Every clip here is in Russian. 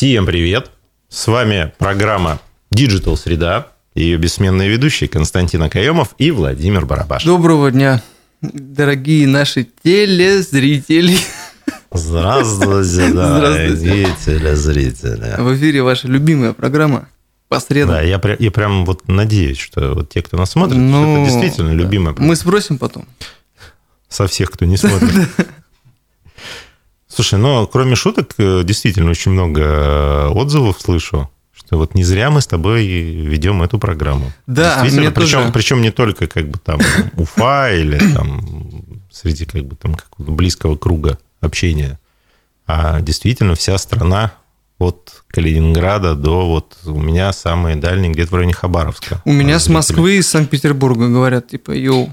Всем привет! С вами программа Digital Среда, ее бессменные ведущие Константин Акаемов и Владимир Барабаш. Доброго дня, дорогие наши телезрители. Здравствуйте, дорогие телезрители. В эфире ваша любимая программа по средам. Да, я, я прям вот надеюсь, что вот те, кто нас смотрит, ну, это действительно любимая программа. Мы спросим потом. Со всех, кто не смотрит. Слушай, ну, кроме шуток, э, действительно очень много э, отзывов слышу, что вот не зря мы с тобой ведем эту программу. Да, мне причем, тоже... причем не только как бы там Уфа или там среди как бы там близкого круга общения, а действительно вся страна от Калининграда до вот у меня самые дальние где-то в районе Хабаровска. У меня с Москвы и Санкт-Петербурга говорят, типа, йоу,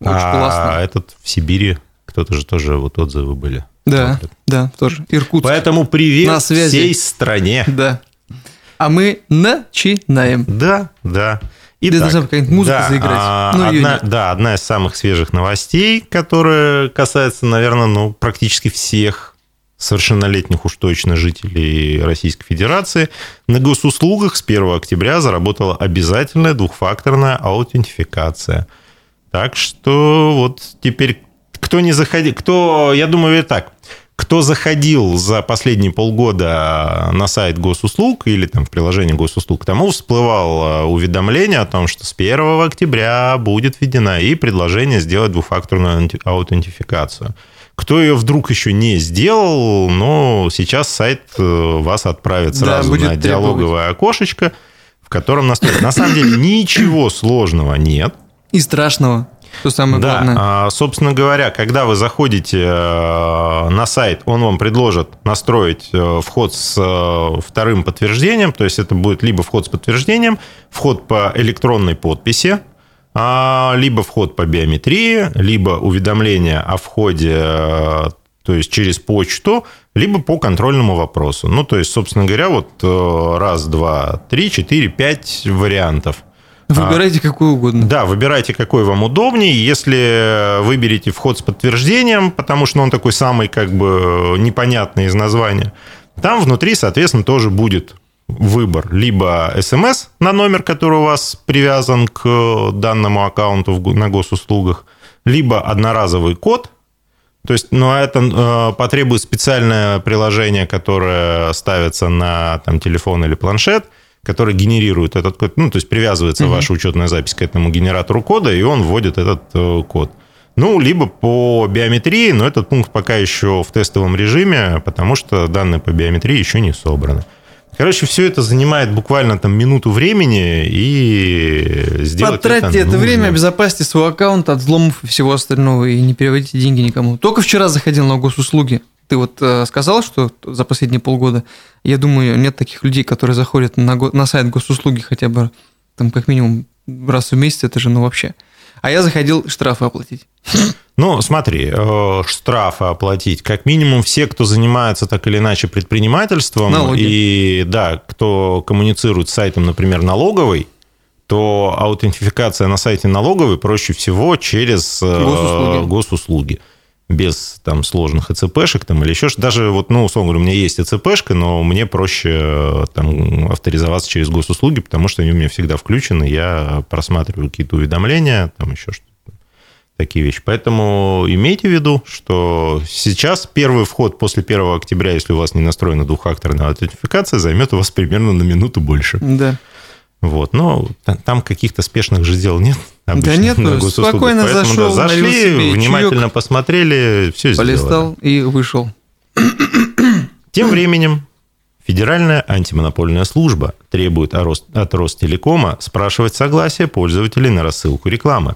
очень а классно. А этот в Сибири кто-то же тоже вот отзывы были. Да, смотрят. да, тоже. Иркутск. Поэтому привет На связи. всей стране. Да. А мы начинаем. Да, да. И должна какая-нибудь музыка да, заиграть. А, ну, одна, да, одна из самых свежих новостей, которая касается, наверное, ну, практически всех совершеннолетних уж точно жителей Российской Федерации. На госуслугах с 1 октября заработала обязательная двухфакторная аутентификация. Так что вот теперь кто не заходил, кто, я думаю, так, кто заходил за последние полгода на сайт госуслуг или там в приложение госуслуг, тому всплывало уведомление о том, что с 1 октября будет введена и предложение сделать двухфакторную аутентификацию. Кто ее вдруг еще не сделал, но сейчас сайт э, вас отправит сразу да, на диалоговое окошечко, в котором настроить. На самом деле ничего сложного нет. И страшного. Что самое да, главное. А, собственно говоря, когда вы заходите э, на сайт, он вам предложит настроить э, вход с э, вторым подтверждением, то есть это будет либо вход с подтверждением, вход по электронной подписи, а, либо вход по биометрии, либо уведомление о входе, то есть через почту, либо по контрольному вопросу. Ну, то есть, собственно говоря, вот раз, два, три, четыре, пять вариантов – Выбирайте а, какой угодно. Да, выбирайте какой вам удобнее. Если выберете вход с подтверждением, потому что он такой самый как бы непонятный из названия, там внутри, соответственно, тоже будет выбор. Либо смс на номер, который у вас привязан к данному аккаунту на госуслугах, либо одноразовый код, то есть, ну, а это э, потребует специальное приложение, которое ставится на там, телефон или планшет – который генерирует этот код, ну, то есть привязывается угу. ваша учетная запись к этому генератору кода, и он вводит этот э, код. Ну, либо по биометрии, но этот пункт пока еще в тестовом режиме, потому что данные по биометрии еще не собраны. Короче, все это занимает буквально там минуту времени и сделать Потратьте это, это время, обезопасьте свой аккаунт от взломов и всего остального, и не переводите деньги никому. Только вчера заходил на госуслуги ты вот э, сказал, что за последние полгода, я думаю, нет таких людей, которые заходят на, на сайт госуслуги хотя бы там как минимум раз в месяц, это же ну вообще. А я заходил штрафы оплатить. Ну, смотри, э, штрафы оплатить. Как минимум все, кто занимается так или иначе предпринимательством, Налоги. и да, кто коммуницирует с сайтом, например, налоговый, то аутентификация на сайте налоговой проще всего через э, госуслуги. госуслуги без там сложных ЭЦПшек там, или еще что Даже вот, ну, условно говоря, у меня есть ЭЦПшка, но мне проще там авторизоваться через госуслуги, потому что они у меня всегда включены, я просматриваю какие-то уведомления, там еще что-то такие вещи. Поэтому имейте в виду, что сейчас первый вход после 1 октября, если у вас не настроена двухфакторная аутентификация, займет у вас примерно на минуту больше. Да. Вот, но там каких-то спешных же дел нет. Обычно, да нет, ну, спокойно Поэтому, зашел, да, зашли, внимательно чаек, посмотрели, все полистал сделали. и вышел. Тем временем Федеральная антимонопольная служба требует от Ростелекома спрашивать согласие пользователей на рассылку рекламы.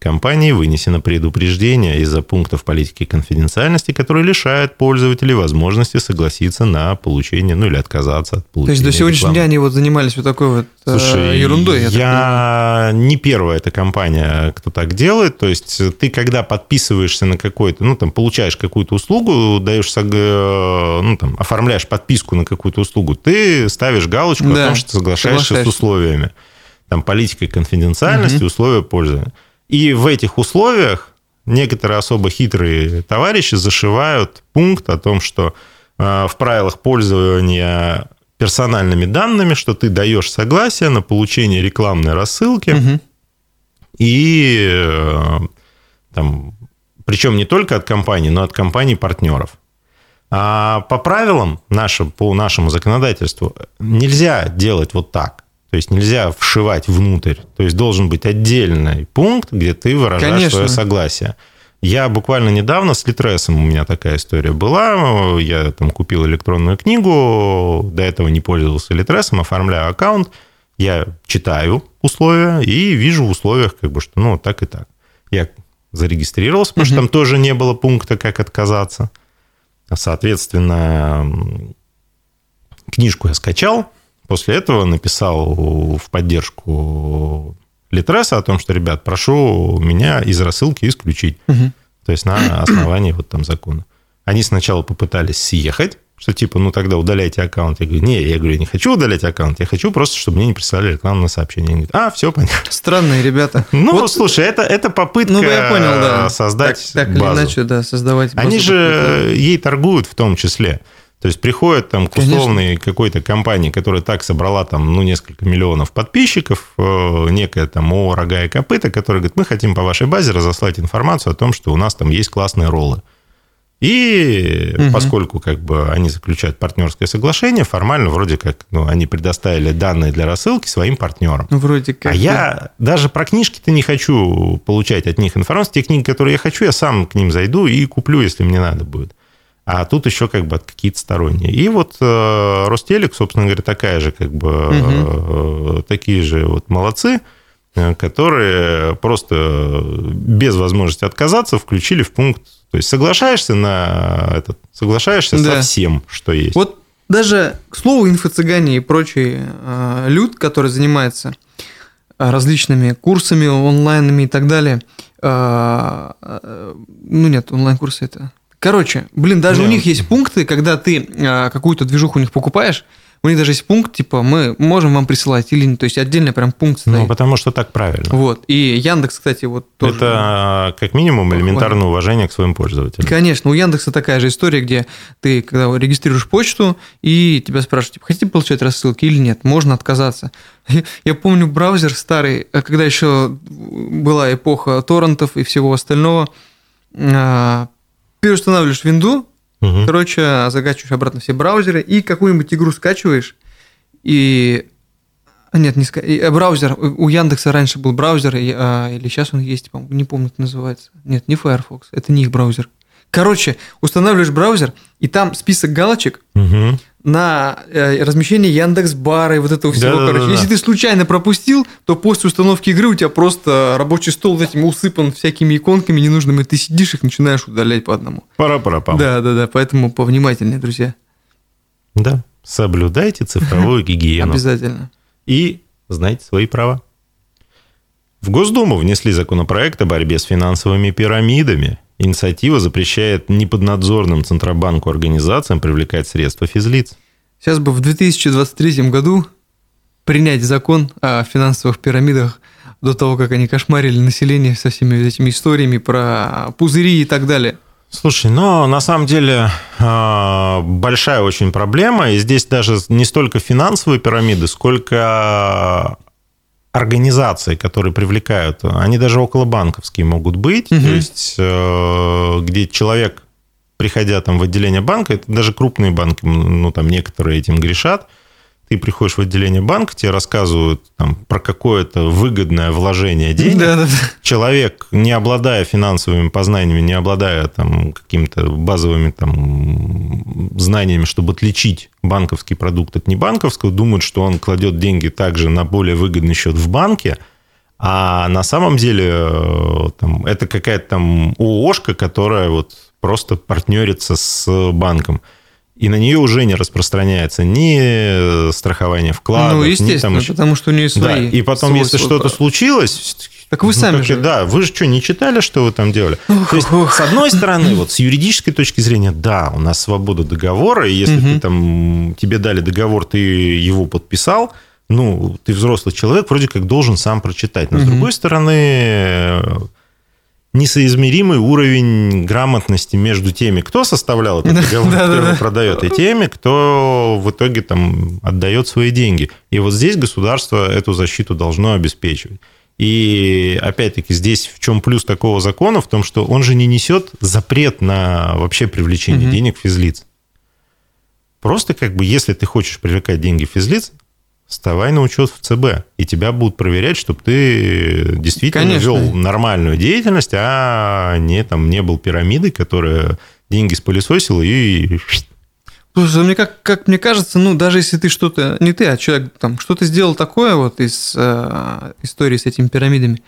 Компании вынесено предупреждение из-за пунктов политики конфиденциальности, которые лишают пользователей возможности согласиться на получение, ну или отказаться от получения. То есть до сегодняшнего дня они вот занимались вот такой вот э, Слушай, ерундой. Я, я не первая эта компания, кто так делает. То есть ты когда подписываешься на какой-то, ну там получаешь какую-то услугу, даешь, э, ну там оформляешь подписку на какую-то услугу, ты ставишь галочку да, о том, что соглашаешься, соглашаешься с условиями. Там политикой конфиденциальности, угу. условия пользования. И в этих условиях некоторые особо хитрые товарищи зашивают пункт о том, что э, в правилах пользования персональными данными, что ты даешь согласие на получение рекламной рассылки. Мгм. И э, там, причем не только от компаний, но от компаний-партнеров. А по правилам нашим, по нашему законодательству нельзя делать вот так. То есть нельзя вшивать внутрь. То есть должен быть отдельный пункт, где ты выражаешь Конечно. свое согласие. Я буквально недавно с Литресом у меня такая история была. Я там купил электронную книгу, до этого не пользовался Литресом, оформляю аккаунт. Я читаю условия и вижу в условиях, как бы, что ну, так и так. Я зарегистрировался, потому что там тоже не было пункта, как отказаться. Соответственно, книжку я скачал. После этого написал в поддержку Литреса о том, что, ребят, прошу меня из рассылки исключить. Мгм. То есть на основании вот там закона. Они сначала попытались съехать, что типа, ну тогда удаляйте аккаунт. Я говорю, не, я говорю, я не хочу удалять аккаунт, я хочу просто, чтобы мне не присылали рекламное сообщение. Они говорят, а, все понятно. Странные ребята. Ну, Вот, слушай, это, это попытка ну, я понял, да. создать так, так или базу. иначе, да, создавать Они базу же ей торгуют в том числе. То есть приходит там к условной какой-то компании, которая так собрала там, ну, несколько миллионов подписчиков, э, некая там ООО «Рога и копыта», которая говорит, мы хотим по вашей базе разослать информацию о том, что у нас там есть классные роллы. И Мгм. поскольку как бы они заключают партнерское соглашение, формально вроде как ну, они предоставили данные для рассылки своим партнерам. Ну, вроде как. А я даже про книжки-то не хочу получать от них информацию. Те книги, которые я хочу, я сам к ним зайду и куплю, если мне надо будет. А тут еще как бы какие-то сторонние. И вот э, Ростелек, собственно говоря, такая же, как бы, э, такие же вот молодцы, э, которые просто без возможности отказаться включили в пункт. То есть соглашаешься на этот, соглашаешься Да. со всем, что есть. Вот даже, к слову, инфо-цыгане и прочий э, люд, который занимается э, различными курсами онлайнами и так далее. э, э, ну нет, онлайн-курсы это... Короче, блин, даже Не, у них есть пункты, когда ты э, какую-то движуху у них покупаешь, у них даже есть пункт, типа, мы можем вам присылать или нет. То есть отдельно прям пункт стоит. Ну, потому что так правильно. Вот. И Яндекс, кстати, вот тоже... Это как минимум элементарное уважение к своим пользователям. Конечно, у Яндекса такая же история, где ты, когда регистрируешь почту, и тебя спрашивают, типа, хотите получать рассылки или нет, можно отказаться. Я помню браузер старый, э, когда еще была эпоха торрентов и всего остального, а, переустанавливаешь винду, Мгм. короче, закачиваешь обратно все браузеры, и какую-нибудь игру скачиваешь, и... а, Нет, не ска... и, э, браузер. У у Яндекса раньше был браузер, и, а, или сейчас он есть, не помню, как называется. Нет, не Firefox, это не их браузер. Короче, устанавливаешь браузер, и там список галочек Мгм. на э, размещение Яндекс Бара и вот этого всего. Да-да-да-да. короче, если ты случайно пропустил, то после установки игры у тебя просто рабочий стол вот этим усыпан всякими иконками ненужными, ты сидишь их начинаешь удалять по одному. Пара-пара-пам. Да, да, да, поэтому повнимательнее, друзья. Да. Соблюдайте цифровую гигиену. Обязательно. И знайте свои права. В Госдуму внесли законопроект о борьбе с финансовыми пирамидами. Инициатива запрещает неподнадзорным Центробанку организациям привлекать средства физлиц. Сейчас бы в 2023 году принять закон о финансовых пирамидах до того, как они кошмарили население со всеми этими историями про пузыри и так далее. Слушай, но на самом деле э, большая очень проблема, и здесь даже не столько финансовые пирамиды, сколько организации, которые привлекают, они даже около банковские могут быть, Мгм. то есть э, где человек, приходя там в отделение банка, это даже крупные банки, ну там некоторые этим грешат, ты приходишь в отделение банка, тебе рассказывают там, про какое-то выгодное вложение денег, Да, да, да. человек, не обладая финансовыми познаниями, не обладая там какими-то базовыми там знаниями, чтобы отличить банковский продукт от небанковского, думает, что он кладет деньги также на более выгодный счет в банке, а на самом деле э, там, это какая-то там ООшка, которая вот просто партнерится с банком. И на нее уже не распространяется ни страхование вкладов, ну, ни естественно, там еще потому что у нее да, свои. и потом, свой- если свой что-то случилось... Так вы сами как же. Да, вы же что, не читали, что вы там делали? Ух, То есть, ух. с одной стороны, вот с юридической точки зрения, да, у нас свобода договора, и если Мгм. ты там, тебе дали договор, ты его подписал, ну, ты взрослый человек, вроде как должен сам прочитать. Но, с Мгм. другой стороны, несоизмеримый уровень грамотности между теми, кто составлял этот договор, кто его продает, и теми, кто в итоге там отдает свои деньги. И вот здесь государство эту защиту должно обеспечивать. И опять-таки здесь в чем плюс такого закона? В том, что он же не несет запрет на вообще привлечение угу. денег физлиц. Просто как бы, если ты хочешь привлекать деньги физлиц, вставай на учет в ЦБ, и тебя будут проверять, чтобы ты действительно Конечно. вел нормальную деятельность, а не, там, не был пирамидой, которая деньги спылесосила и... Слушай, мне как, как мне кажется, ну, даже если ты что-то, не ты, а человек там что-то сделал такое вот из э, истории с этими пирамидами,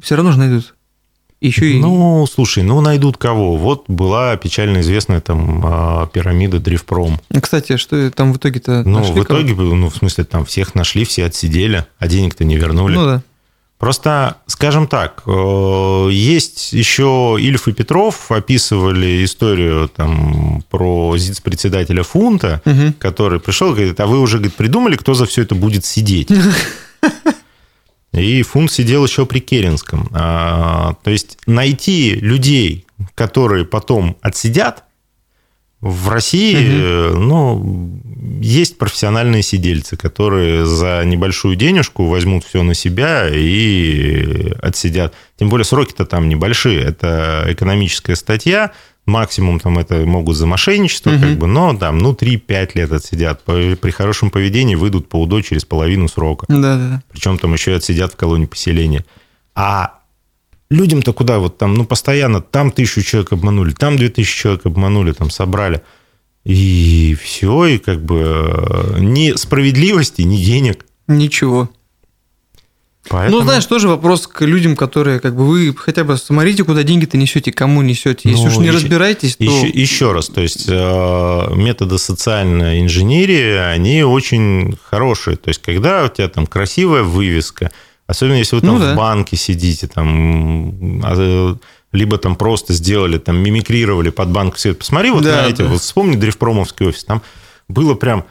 все равно же найдут. Еще и... Ну, слушай, ну найдут кого. Вот была печально известная там а, пирамида Дрифпром. Кстати, что там в итоге-то Ну, в итоге, кого? ну, в смысле, там всех нашли, все отсидели, а денег-то не вернули. Ну, да. Просто, скажем так, э, есть еще Ильф и Петров описывали историю там про председателя фунта, угу. который пришел и говорит, а вы уже говорит, придумали, кто за все это будет сидеть? И фунт сидел еще при Керенском. А, то есть найти людей, которые потом отсидят, в России, угу. ну, есть профессиональные сидельцы, которые за небольшую денежку возьмут все на себя и отсидят. Тем более сроки-то там небольшие. Это экономическая статья, максимум там это могут за мошенничество, угу. как бы, но там, ну, 3-5 лет отсидят. При хорошем поведении выйдут по УДО через половину срока. Да, да. Причем там еще и отсидят в колонии поселения. А людям-то куда вот там, ну, постоянно там тысячу человек обманули, там две тысячи человек обманули, там собрали. И все, и как бы э, ни справедливости, ни денег. Ничего. Поэтому... Ну, знаешь, тоже вопрос к людям, которые, как бы, вы хотя бы смотрите, куда деньги-то несете, кому несете. Если ну, уж не еще, разбираетесь, то... Еще, еще раз, то есть э, методы социальной инженерии, они очень хорошие. То есть, когда у тебя там красивая вывеска, особенно если вы там ну, да. в банке сидите, там, а, либо там просто сделали, там, мимикрировали под банк все. Посмотри, вот да, на эти, да. вот вспомни Дрифпромовский офис, там было прям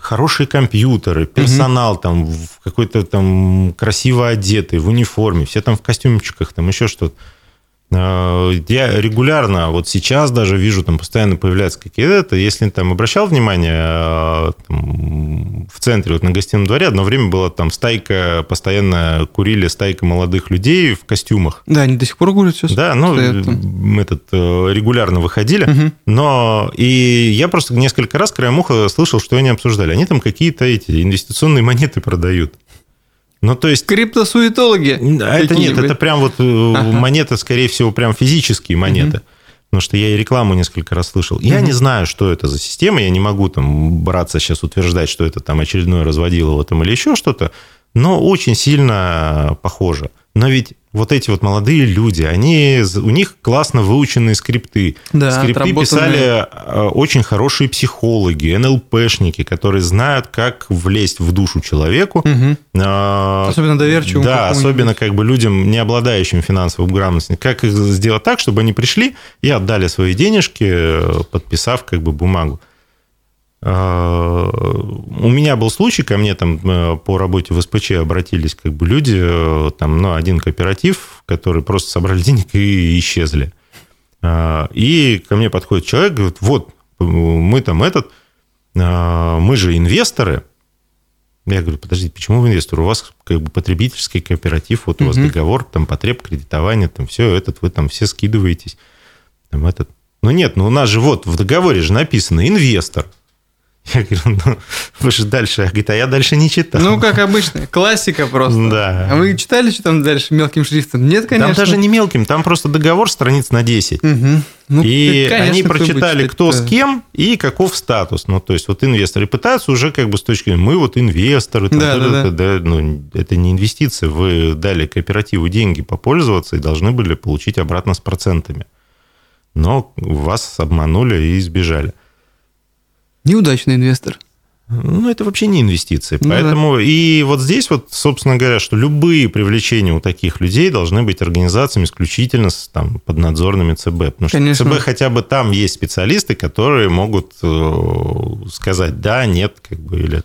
хорошие компьютеры, персонал угу. там в какой-то там красиво одетый, в униформе, все там в костюмчиках, там еще что-то. А, я регулярно, вот сейчас даже вижу, там постоянно появляются какие-то, если там обращал внимание, а, там, в центре, вот на гостином дворе одно время была там стайка, постоянно курили стайка молодых людей в костюмах. Да, они до сих пор курят сейчас. Да, ну, этот, э, регулярно выходили, угу. но и я просто несколько раз краем уха слышал, что они обсуждали. Они там какие-то эти инвестиционные монеты продают. Ну, то есть... Криптосуетологи. А это нет, это прям вот э, ага. монеты, скорее всего, прям физические монеты. Угу. Потому что я и рекламу несколько раз слышал. Я угу. не знаю, что это за система, я не могу там браться сейчас утверждать, что это там очередное разводилово там или еще что-то, но очень сильно похоже. Но ведь вот эти вот молодые люди, они, у них классно выученные скрипты. Да, скрипты писали э, очень хорошие психологи, НЛПшники, которые знают, как влезть в душу человеку. Угу. Особенно доверчивым. Да, особенно как бы людям, не обладающим финансовой грамотностью. Как их сделать так, чтобы они пришли и отдали свои денежки, э, подписав как бы бумагу. А, у меня был случай, ко мне там э, по работе в СПЧ обратились как бы люди, э, там, ну, один кооператив, который просто собрали денег и исчезли. А, и ко мне подходит человек, говорит, вот, мы там этот, а, мы же инвесторы. Я говорю, подождите, почему вы инвестор? У вас как бы потребительский кооператив, вот у вас договор, там потреб кредитования, там все, этот вы там все скидываетесь. Там этот. Ну нет, ну у нас же вот в договоре же написано инвестор. Я говорю, ну, вы же дальше. Говорит, а я дальше не читал. Ну, как обычно, классика просто. Да. А вы читали, что там дальше мелким шрифтом? Нет, конечно. Там даже не мелким, там просто договор страниц на 10. Угу. Ну, и конечно, они прочитали, кто с кем и каков статус. Ну, то есть, вот инвесторы пытаются уже как бы с точки зрения, мы вот инвесторы. Там, да, да, да. да. Ну, это не инвестиция. Вы дали кооперативу деньги попользоваться и должны были получить обратно с процентами. Но вас обманули и избежали. Неудачный инвестор. Ну, это вообще не инвестиции. Ну, Поэтому да. и вот здесь вот, собственно говоря, что любые привлечения у таких людей должны быть организациями исключительно с, там, поднадзорными ЦБ. Потому Конечно. что ЦБ хотя бы там есть специалисты, которые могут э, сказать да, нет, как бы, или...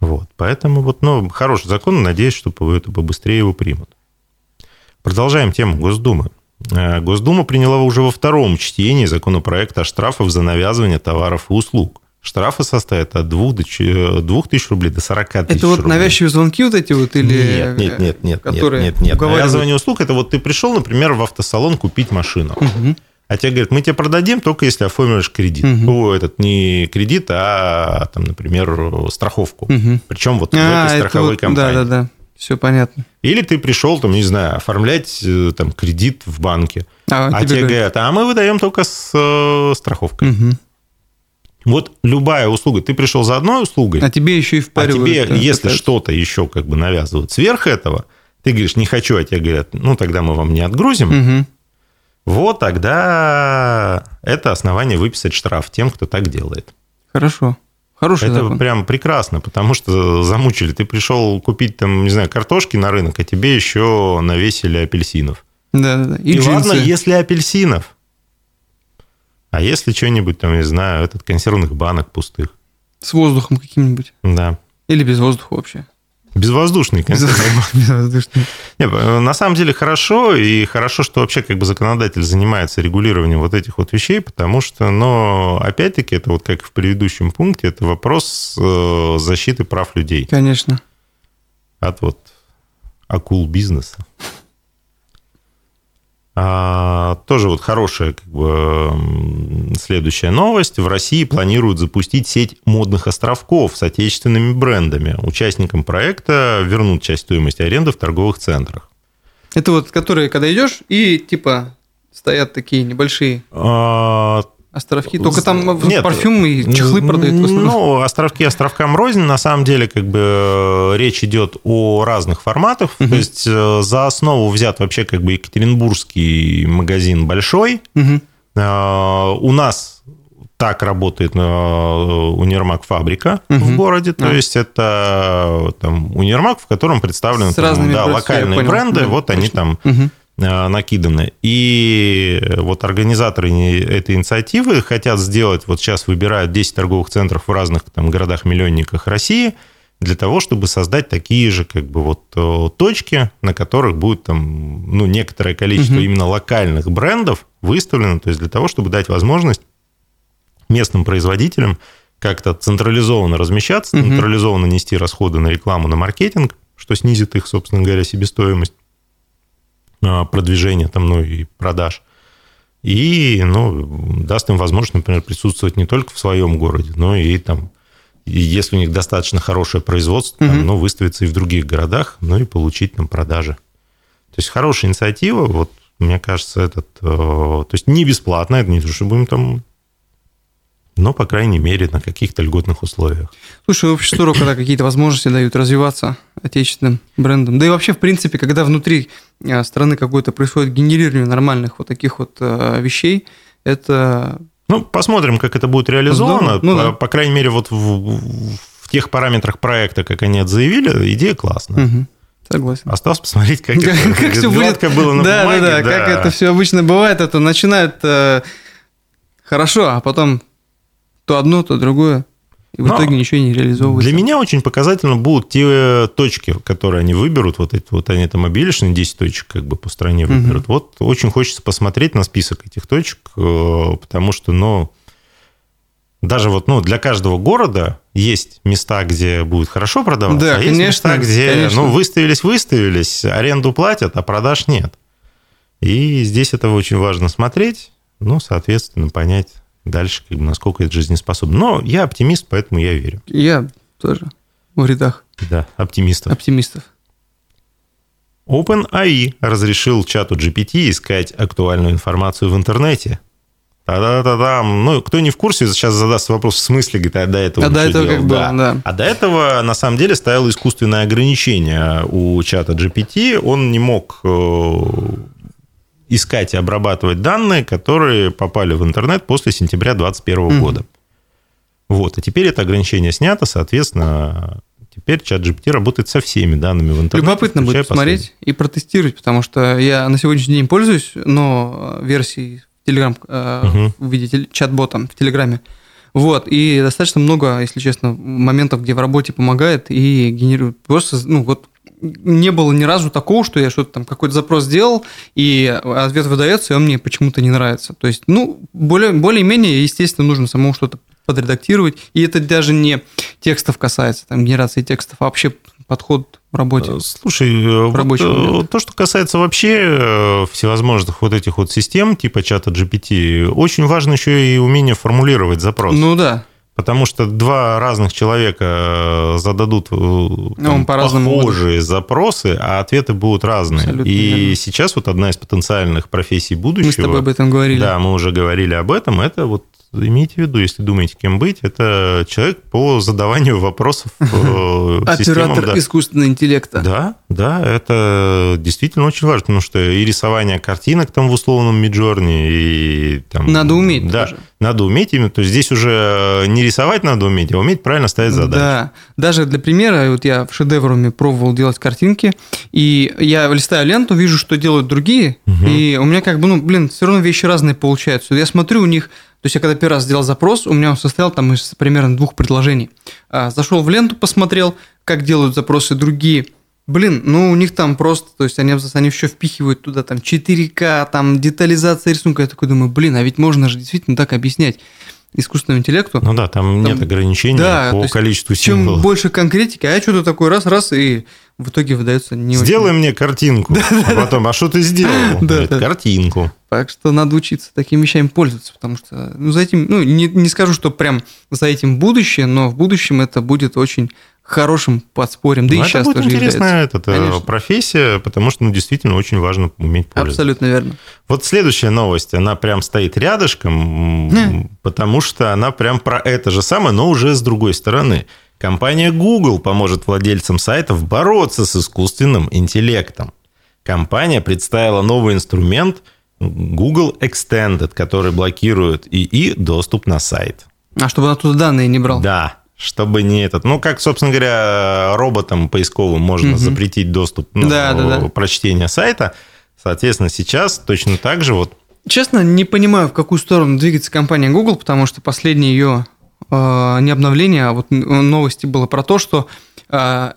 Вот. Поэтому вот, ну, хороший закон, надеюсь, что это побыстрее его примут. Продолжаем тему Госдумы. Э, Госдума приняла уже во втором чтении законопроект о штрафах за навязывание товаров и услуг. Штрафы состоят от 2 до 2 тысяч рублей до 40 тысяч Это вот рублей. навязчивые звонки вот эти вот или... Нет, нет, нет, нет, которые нет, нет, нет. Навязывание услуг – это вот ты пришел, например, в автосалон купить машину. Мгм. А тебе говорят, мы тебе продадим только если оформишь кредит. Мгм. Ну, этот не кредит, а, там, например, страховку. Мгм. Причем вот в А, этой это страховой вот- компании. Да, да, да. Все понятно. Или ты пришел, там, не знаю, оформлять э, там, кредит в банке. А, А, тебе говорят, а мы выдаем только с э, страховкой. Мгм. Вот любая услуга, ты пришел за одной услугой, А тебе еще и а впаривают. тебе, да, если пытаются. что-то еще как бы навязывают сверх этого, ты говоришь, не хочу, а тебе говорят, ну, тогда мы вам не отгрузим, Мгм. вот тогда это основание выписать штраф тем, кто так делает. Хорошо. Хороший это закон. прям прекрасно, потому что замучили. Ты пришел купить там, не знаю, картошки на рынок, а тебе еще навесили апельсинов. Да, да, да. И, И, ладно, если апельсинов. А если что-нибудь там, не знаю, этот консервных банок пустых. С воздухом каким-нибудь. Да. Или без воздуха вообще. Безвоздушный банк. Безвоздушный. Не, э, на самом деле хорошо, и хорошо, что вообще как бы законодатель занимается регулированием вот этих вот вещей, потому что, но опять-таки, это вот как в предыдущем пункте, это вопрос э, защиты прав людей Конечно. от вот акул бизнеса. А, тоже вот хорошая как бы, следующая новость. В России планируют запустить сеть модных островков с отечественными брендами. Участникам проекта вернут часть стоимости аренды в торговых центрах. Это вот, которые, когда идешь, и типа стоят такие небольшие А, островки. Только там Нет, парфюмы и чехлы продают в. Ну, островки островкам рознь. На самом деле, как бы э, речь идет о разных форматах. То есть э, за основу взят вообще как бы Екатеринбургский магазин большой. Мгм. Э, У нас так работает э, универмаг фабрика в Мгм. городе. То А. есть это э, там универмаг, в котором представлены С там, разными да, брендами, локальные бренды. Да, вот они точно. там Мгм. Э, накиданы. И вот организаторы этой инициативы хотят сделать, вот сейчас выбирают 10 торговых центров в разных там городах-миллионниках России, для того, чтобы создать такие же как бы вот э, точки, на которых будет там ну, некоторое количество Мгм. именно локальных брендов выставлено, то есть для того, чтобы дать возможность местным производителям как-то централизованно размещаться, Мгм. централизованно нести расходы на рекламу, на маркетинг, что снизит их, собственно говоря, себестоимость продвижения там, ну, и продаж. И ну, даст им возможность, например, присутствовать не только в своем городе, но и там, и если у них достаточно хорошее производство, там, Мгм. ну, выставиться и в других городах, ну и получить там продажи. То есть хорошая инициатива, вот мне кажется, этот, э, то есть не бесплатно, это не то, что будем там, но, по крайней мере, на каких-то льготных условиях. Слушай, вообще здорово, когда какие-то возможности дают развиваться отечественным брендом. Да и вообще, в принципе, когда внутри э, страны какое-то происходит генерирование нормальных вот таких вот э, вещей, это... Ну, посмотрим, как это будет реализовано. Здорово. Ну по, да. по крайней мере, вот в, в- тех параметрах проекта, как они это заявили, идея классная. Мгм. Согласен. Осталось посмотреть, как, это Как все будет. было на да, бумаге. да, да, как это все обычно бывает, это начинают э, хорошо, а потом то одно, то другое, и в Но итоге ничего не реализовывается. Для меня очень показательно будут те точки, которые они выберут, вот эти вот они там обилишные 10 точек как бы по стране выберут. Вот очень хочется посмотреть на список этих точек, э, потому что, ну, даже вот, ну, для каждого города есть места, где будет хорошо продаваться, Да, а есть конечно, места, где, конечно. ну, выставились, выставились, аренду платят, а продаж нет. И здесь это очень важно смотреть, ну, соответственно, понять дальше, как бы, насколько это жизнеспособно. Но я оптимист, поэтому я верю. Я тоже в рядах Да, оптимистов. оптимистов. OpenAI разрешил чату GPT искать актуальную информацию в интернете. Та-да-да-дам. Ну, кто не в курсе, сейчас задаст вопрос, в смысле, говорит, а до этого А до этого делал? как было, да. А до этого, на самом деле, стояло искусственное ограничение у чата GPT. Он не мог э, искать и обрабатывать данные, которые попали в интернет после сентября 2021 Мгм. года. Вот. А теперь это ограничение снято, соответственно, теперь чат GPT работает со всеми данными в интернете. Любопытно будет посмотреть и протестировать, потому что я на сегодняшний день пользуюсь, но э, версией Telegram э, Мгм. в виде чат-бота в Телеграме. Вот, и достаточно много, если честно, моментов, где в работе помогает и генерирует. Просто, ну, вот не было ни разу такого, что я что-то там какой-то запрос сделал, и ответ выдается, и он мне почему-то не нравится. То есть, ну, более, более-менее, естественно, нужно самому что-то подредактировать. И это даже не текстов касается, там, генерации текстов, а вообще подход в работе. Слушай, в вот, момент. то, что касается вообще всевозможных вот этих вот систем, типа чата GPT, очень важно еще и умение формулировать запрос. Ну да. Потому что два разных человека зададут ну, там, похожие будет. запросы, а ответы будут разные. Абсолютно и верно. сейчас вот одна из потенциальных профессий будущего... Мы с тобой об этом говорили. Да, мы уже говорили об этом. Это вот имейте в виду, если думаете, кем быть, это человек по задаванию вопросов э, Оператор да. искусственного интеллекта. Да, да, это действительно очень важно, потому что и рисование картинок там в условном Миджорне, и там... Надо уметь да, тоже. Надо уметь именно, то есть здесь уже не рисовать надо уметь, а уметь правильно ставить задачи. Да, даже для примера, вот я в шедевруме пробовал делать картинки, и я листаю ленту, вижу, что делают другие, угу. и у меня как бы, ну, блин, все равно вещи разные получаются. Я смотрю, у них то есть я когда первый раз сделал запрос, у меня он состоял там из примерно двух предложений. А, зашел в ленту, посмотрел, как делают запросы другие. Блин, ну у них там просто, то есть они, они еще впихивают туда там 4К, там детализация рисунка. Я такой думаю, блин, а ведь можно же действительно так объяснять искусственному интеллекту. Ну да, там, там нет ограничений да, по количеству символов. Чем больше конкретики, а я что-то такой раз-раз и в итоге выдается не Сделай очень... мне картинку, а потом, а что ты сделал? Да, картинку. Так что надо учиться такими вещами пользоваться, потому что ну, за этим, ну, не, не скажу, что прям за этим будущее, но в будущем это будет очень хорошим подспорьем, да ну, и сейчас будет тоже интересная является. эта Конечно. профессия, потому что, ну, действительно очень важно уметь пользоваться. Абсолютно верно. Вот следующая новость, она прям стоит рядышком, потому что она прям про это же самое, но уже с другой стороны. Компания Google поможет владельцам сайтов бороться с искусственным интеллектом. Компания представила новый инструмент Google Extended, который блокирует ИИ доступ на сайт. А чтобы он оттуда данные не брал? Да, чтобы не этот. Ну, как, собственно говоря, роботам поисковым можно угу. запретить доступ, ну, да, да, да. прочтение сайта. Соответственно, сейчас точно так же вот. Честно, не понимаю, в какую сторону двигается компания Google, потому что последнее ее не обновление, а вот новости было про то, что э,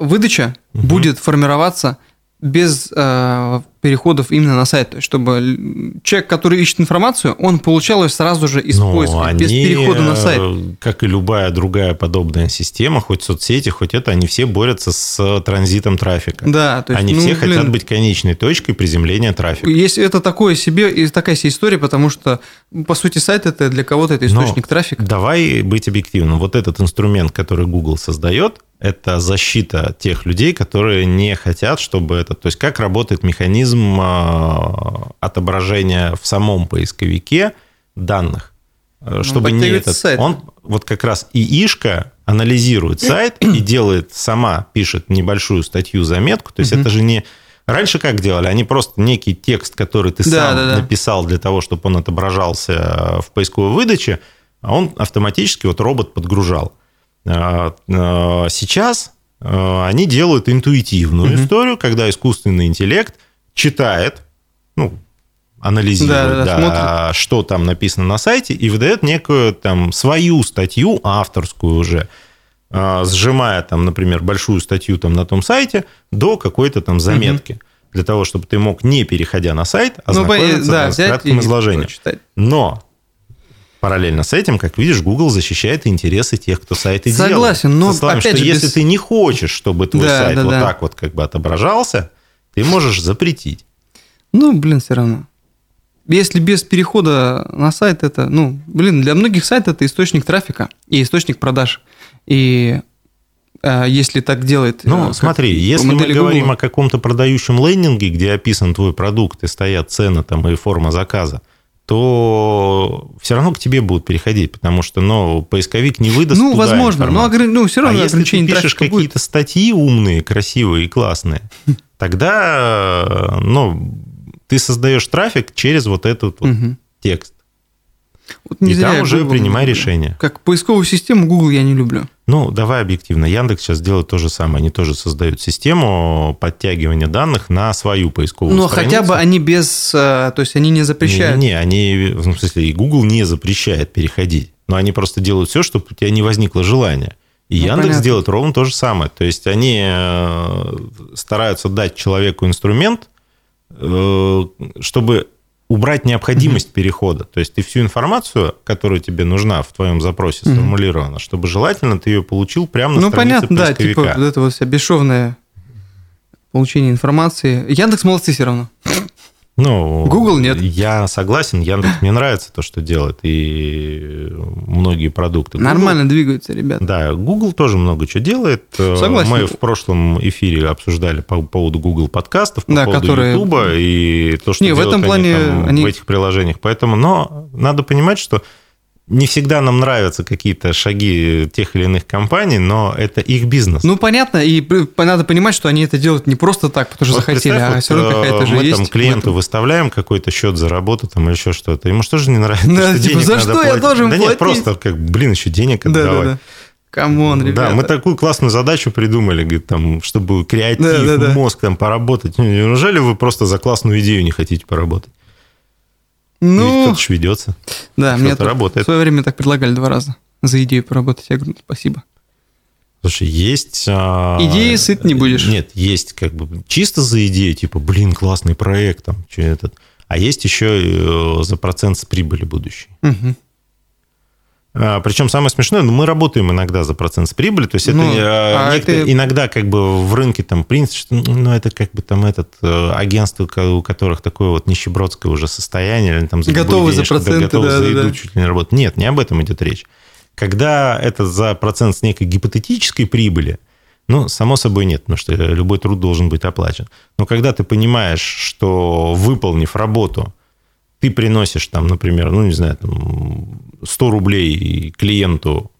выдача угу. будет формироваться без э, переходов именно на сайт. То есть, чтобы человек, который ищет информацию, он получал ее сразу же из Но поиска, они, без перехода на сайт. Как и любая другая подобная система, хоть соцсети, хоть это, они все борются с транзитом трафика. Да, то есть, они ну, все блин, хотят быть конечной точкой приземления трафика. Есть это такое себе, и такая себе история, потому что, по сути, сайт это для кого-то это источник Но трафика. Давай быть объективным. Вот этот инструмент, который Google создает, это защита тех людей, которые не хотят, чтобы это... То есть как работает механизм а, отображения в самом поисковике данных, э, чтобы не этот... Сайт. Он вот как раз ИИшка анализирует сайт и делает сама, пишет небольшую статью, заметку. То есть это же не... Раньше как делали? Они просто некий текст, который ты да, сам да, да. написал для того, чтобы он отображался в поисковой выдаче, а он автоматически, вот робот подгружал. А, а, сейчас а, они делают интуитивную угу. историю, когда искусственный интеллект читает, ну, анализирует, да, да, да, что там написано на сайте, и выдает некую там свою статью, авторскую уже, сжимая там, например, большую статью там на том сайте до какой-то там заметки. Угу. Для того, чтобы ты мог, не переходя на сайт, ознакомиться ну, да, с кратким изложением. Но Параллельно с этим, как видишь, Google защищает интересы тех, кто сайты Согласен, делает. Согласен, но словами, опять что же если без... ты не хочешь, чтобы твой да, сайт да, вот да. так вот как бы отображался, ты можешь запретить. Ну, блин, все равно. Если без перехода на сайт, это, ну, блин, для многих сайт это источник трафика и источник продаж. И э, если так делает... Ну, смотри, если мы Google... говорим о каком-то продающем лендинге, где описан твой продукт и стоят цены там и форма заказа, то все равно к тебе будут переходить, потому что, ну, поисковик не выдаст Ну, возможно, но огр... ну, все равно а если ты пишешь какие-то статьи умные, красивые и классные, тогда, ну, ты создаешь трафик через вот этот вот текст. Вот не и там уже Google принимай решение. Как поисковую систему Google я не люблю. Ну, давай объективно. Яндекс сейчас делает то же самое. Они тоже создают систему подтягивания данных на свою поисковую Но страницу. хотя бы они без... Э, то есть они не запрещают. Не, не, они... В смысле, и Google не запрещает переходить. Но они просто делают все, чтобы у тебя не возникло желания. И Ну, Яндекс понятно. делает ровно то же самое. То есть они э, стараются дать человеку инструмент, э, чтобы убрать необходимость перехода. То есть ты всю информацию, которая тебе нужна в твоем запросе, Мгм. сформулирована, чтобы желательно ты ее получил прямо на Ну, странице понятно, да, типа поисковика. вот это вот вся бесшовное получение информации. Яндекс молодцы все равно. Ну, Google нет. Я согласен, Яндекс мне нравится то, что делает, и многие продукты. Google- Нормально двигаются, ребята. Да, Google тоже много чего делает. Э, Согласен. Мы в прошлом эфире обсуждали по поводу Google подкастов, по Да, поводу которые- YouTube и то, что Не, в этом они плане там они- в этих приложениях. Поэтому, но надо понимать, что не всегда нам нравятся какие-то шаги тех или иных компаний, но это их бизнес. Ну, понятно, и надо понимать, что они это делают не просто так, потому что Вот захотели, а вот, все равно э, какая-то же мы есть. там в клиенту этом. выставляем какой-то счет за работу там или еще что-то. Ему что же не нравится? Да, что типа, денег за надо что я платить? должен Да нет, платить? просто как, блин, еще денег Да, да, отдавать. да. Come on, ребята. Да, мы такую классную задачу придумали, говорит, там, чтобы креатив, Да, да, да. мозг там поработать. Неужели вы просто за классную идею не хотите поработать? Ведь Ну, кто-то ведется. да, мне работает. в свое время так предлагали два раза за идею поработать. Я говорю, «Ну, спасибо. Слушай, есть... а, Идеи сыт не будешь. Нет, есть как бы чисто за идею, типа, блин, классный проект, там, что этот. А есть еще э, за процент с прибыли будущей. Мгм. А, Причем самое смешное, ну, мы работаем иногда за процент с прибыли, то есть это, Ну, э, а некто- это- иногда как бы в рынке там принято, что ну, это как бы там этот э, агентство, у которых такое вот нищебродское уже состояние, они там за Готовы за денежку, да, проценты, готовы да, за еду да. чуть ли не работать. Нет, не об этом идет речь. Когда это за процент с некой гипотетической прибыли, ну, само собой нет, потому что любой труд должен быть оплачен. Но когда ты понимаешь, что выполнив работу, ты приносишь там, например, ну, не знаю, там 100 рублей клиенту,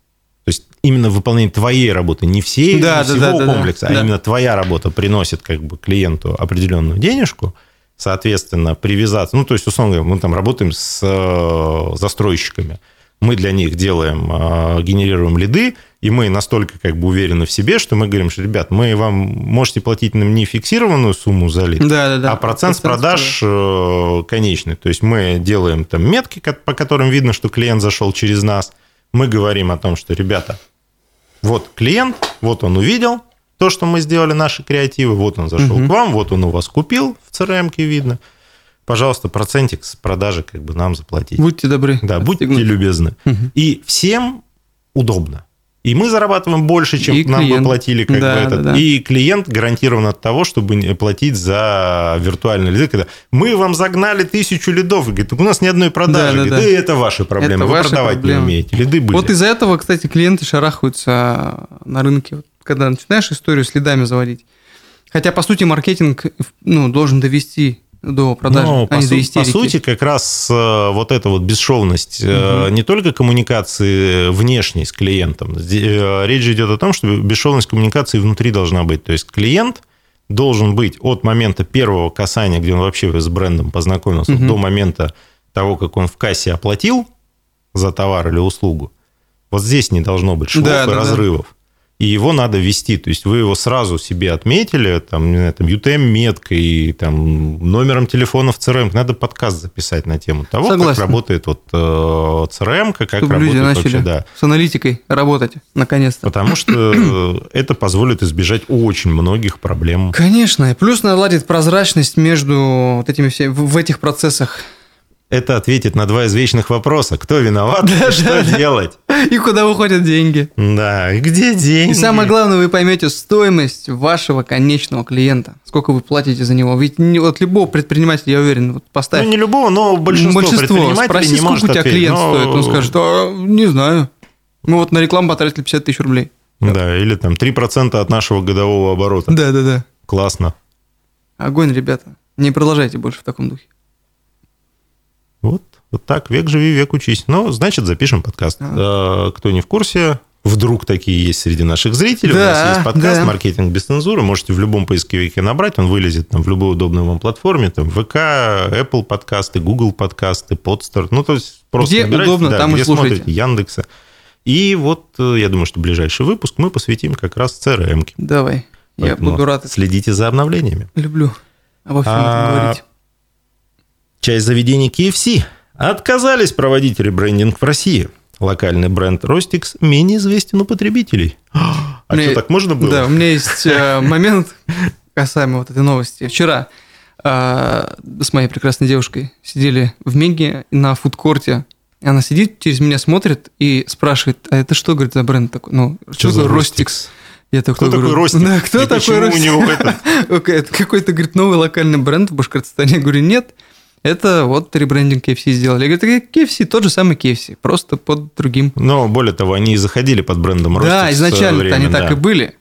то есть именно выполнение твоей работы, не всей, Да, не да, всего да, да, да. комплекса, а Да. именно твоя работа приносит как бы клиенту определенную денежку, соответственно, привязаться, ну, то есть, условно говоря, мы там работаем с э, застройщиками, мы для них делаем, э, генерируем лиды, и мы настолько как бы уверены в себе, что мы говорим, что, ребят, мы вам можете платить нам не фиксированную сумму за лид, Да, да, да. а процент с продаж э, конечный. То есть мы делаем там метки, по которым видно, что клиент зашел через нас. Мы говорим о том, что, ребята, вот клиент, вот он увидел то, что мы сделали, наши креативы, вот он зашел Мгм. к вам, вот он у вас купил, в crm видно. Пожалуйста, процентик с продажи как бы нам заплатить. Будьте добры. Да, будьте отстегнуть. любезны. Мгм. И всем удобно. И мы зарабатываем больше, чем И нам бы клиент. платили, как Да, бы этот. да, да. И клиент гарантирован от того, чтобы не платить за виртуальные лиды. Когда мы вам загнали тысячу лидов, и говорит, у нас ни одной продажи. Да, да, Говорит, да. «Да это ваши проблемы, Это вы ваши продавать проблемы. не умеете. Лиды были. Вот из-за этого, кстати, клиенты шарахаются на рынке, Вот когда начинаешь историю с лидами заводить. Хотя, по сути, маркетинг ну, должен довести до продажи, Ну, а по, су- по сути, как раз э, вот эта вот бесшовность э, не только коммуникации внешней с клиентом. Э, Речь же идет о том, что бесшовность коммуникации внутри должна быть. То есть клиент должен быть от момента первого касания, где он вообще с брендом познакомился, Мгм. до момента того, как он в кассе оплатил за товар или услугу. Вот здесь не должно быть швов Да, и да, да. И его надо вести. То есть вы его сразу себе отметили, там, не знаю, там UTM-меткой, там, номером телефона в CRM. Надо подкаст записать на тему того, Согласен. как работает вот э, CRM, как Чтобы работает люди начали вообще, да. с аналитикой работать, наконец-то. Потому что э, это позволит избежать очень многих проблем. Конечно, и плюс наладит прозрачность между вот этими всеми, в этих процессах. Это ответит на два извечных вопроса. Кто виноват Да, и что да, да. делать? И куда выходят деньги. Да, и где деньги? И самое главное, вы поймете стоимость вашего конечного клиента. Сколько вы платите за него. Ведь не, вот любого предпринимателя, я уверен, вот поставь Ну, не любого, но большинство, предпринимателей спроси, не сколько может у тебя ответить. клиент Но- стоит. Он скажет, «А, не знаю. Мы вот на рекламу потратили 50 тысяч рублей. Да, или там 3% от нашего годового оборота. Да-да-да. Классно. Огонь, ребята. Не продолжайте больше в таком духе. Вот, вот так, век живи, век учись. Ну, значит, запишем подкаст. А, Кто не в курсе, вдруг такие есть среди наших зрителей. У Да, нас есть подкаст да. «Маркетинг без цензуры». Можете в любом поисковике набрать, он вылезет там в любой удобной вам платформе. Там ВК, Apple подкасты, Google подкасты, Podster. Ну, то есть просто Где набирайте, удобно, да, там и где слушайте. смотрите, Яндекса. И вот э, я думаю, что ближайший выпуск мы посвятим как раз CRM. -ке. Давай. Я Поэтому буду рад. Следите за обновлениями. Люблю обо всем А, этом говорить. Часть заведений KFC отказались проводить ребрендинг в России. локальный бренд Rostix менее известен у потребителей. А Мне- что, так можно было? Да, у меня есть э, момент касаемо вот этой новости. Вчера э, с моей прекрасной девушкой сидели в Меге на фудкорте. Она сидит, через меня смотрит и спрашивает, а это что, говорит, за бренд такой? Ну, что, за такое Ростикс? Я такой Кто такой говорю, Ростик? Да, кто И такой почему у Ростик? него это какой-то, говорит, новый локальный бренд в Башкортостане. Я говорю, нет, это вот ребрендинг KFC сделали. Я говорю, KFC, тот же самый KFC, просто под другим. Но более того, они и заходили под брендом Rostix. да, изначально они время, так да. и были.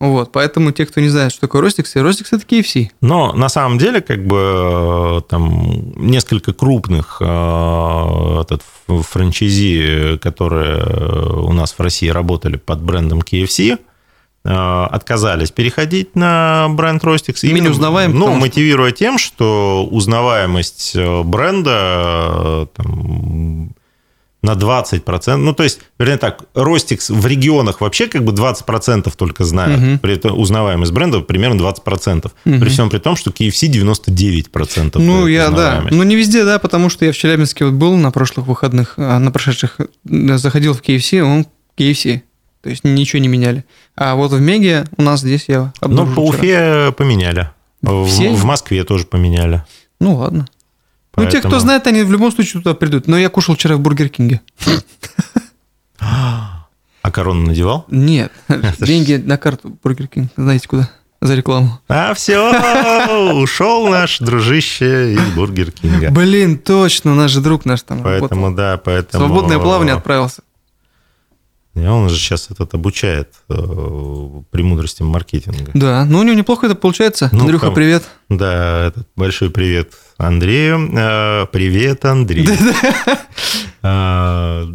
Вот, поэтому те, кто не знает, что такое Ростикс, Ростикс это KFC. Но на самом деле, как бы э, там несколько крупных э, этот, франчайзи, которые э, у нас в России работали под брендом KFC, отказались переходить на бренд. Мы не узнаваем, Ну, потому что- мотивируя тем, что узнаваемость э, бренда э, там, на 20%. Ну, то есть, вернее так, Ростикс в регионах вообще как бы 20% только знают. Мгм. При этом узнаваемость бренда примерно 20%. Мгм. При всем при том, что KFC 99%. Ну, я, да. Ну, не везде, да, потому что я в Челябинске вот был на прошлых выходных, а, на прошедших, э, заходил в KFC, он KFC. То есть ничего не меняли. А вот в Меге у нас здесь я Ну, по вчера. Уфе поменяли. В, Все? в Москве тоже поменяли. Ну, ладно. Ну, те, кто Поэтому- знает, они в любом случае туда придут. Но я кушал вчера в Бургер Кинге. А корону надевал? Нет, деньги на карту Бургер Кинг. Знаете куда? За рекламу. А все, ушел наш дружище из Бургер Кинга. Блин, точно, наш же друг наш там работал. Поэтому, да, поэтому... Свободное плавание отправился. Он же сейчас этот обучает э, премудростям маркетинга. Да, ну у него неплохо это получается. Ну, Андрюха, там- привет. Да, этот большой привет Андрею. Э, Привет, Андрей. А,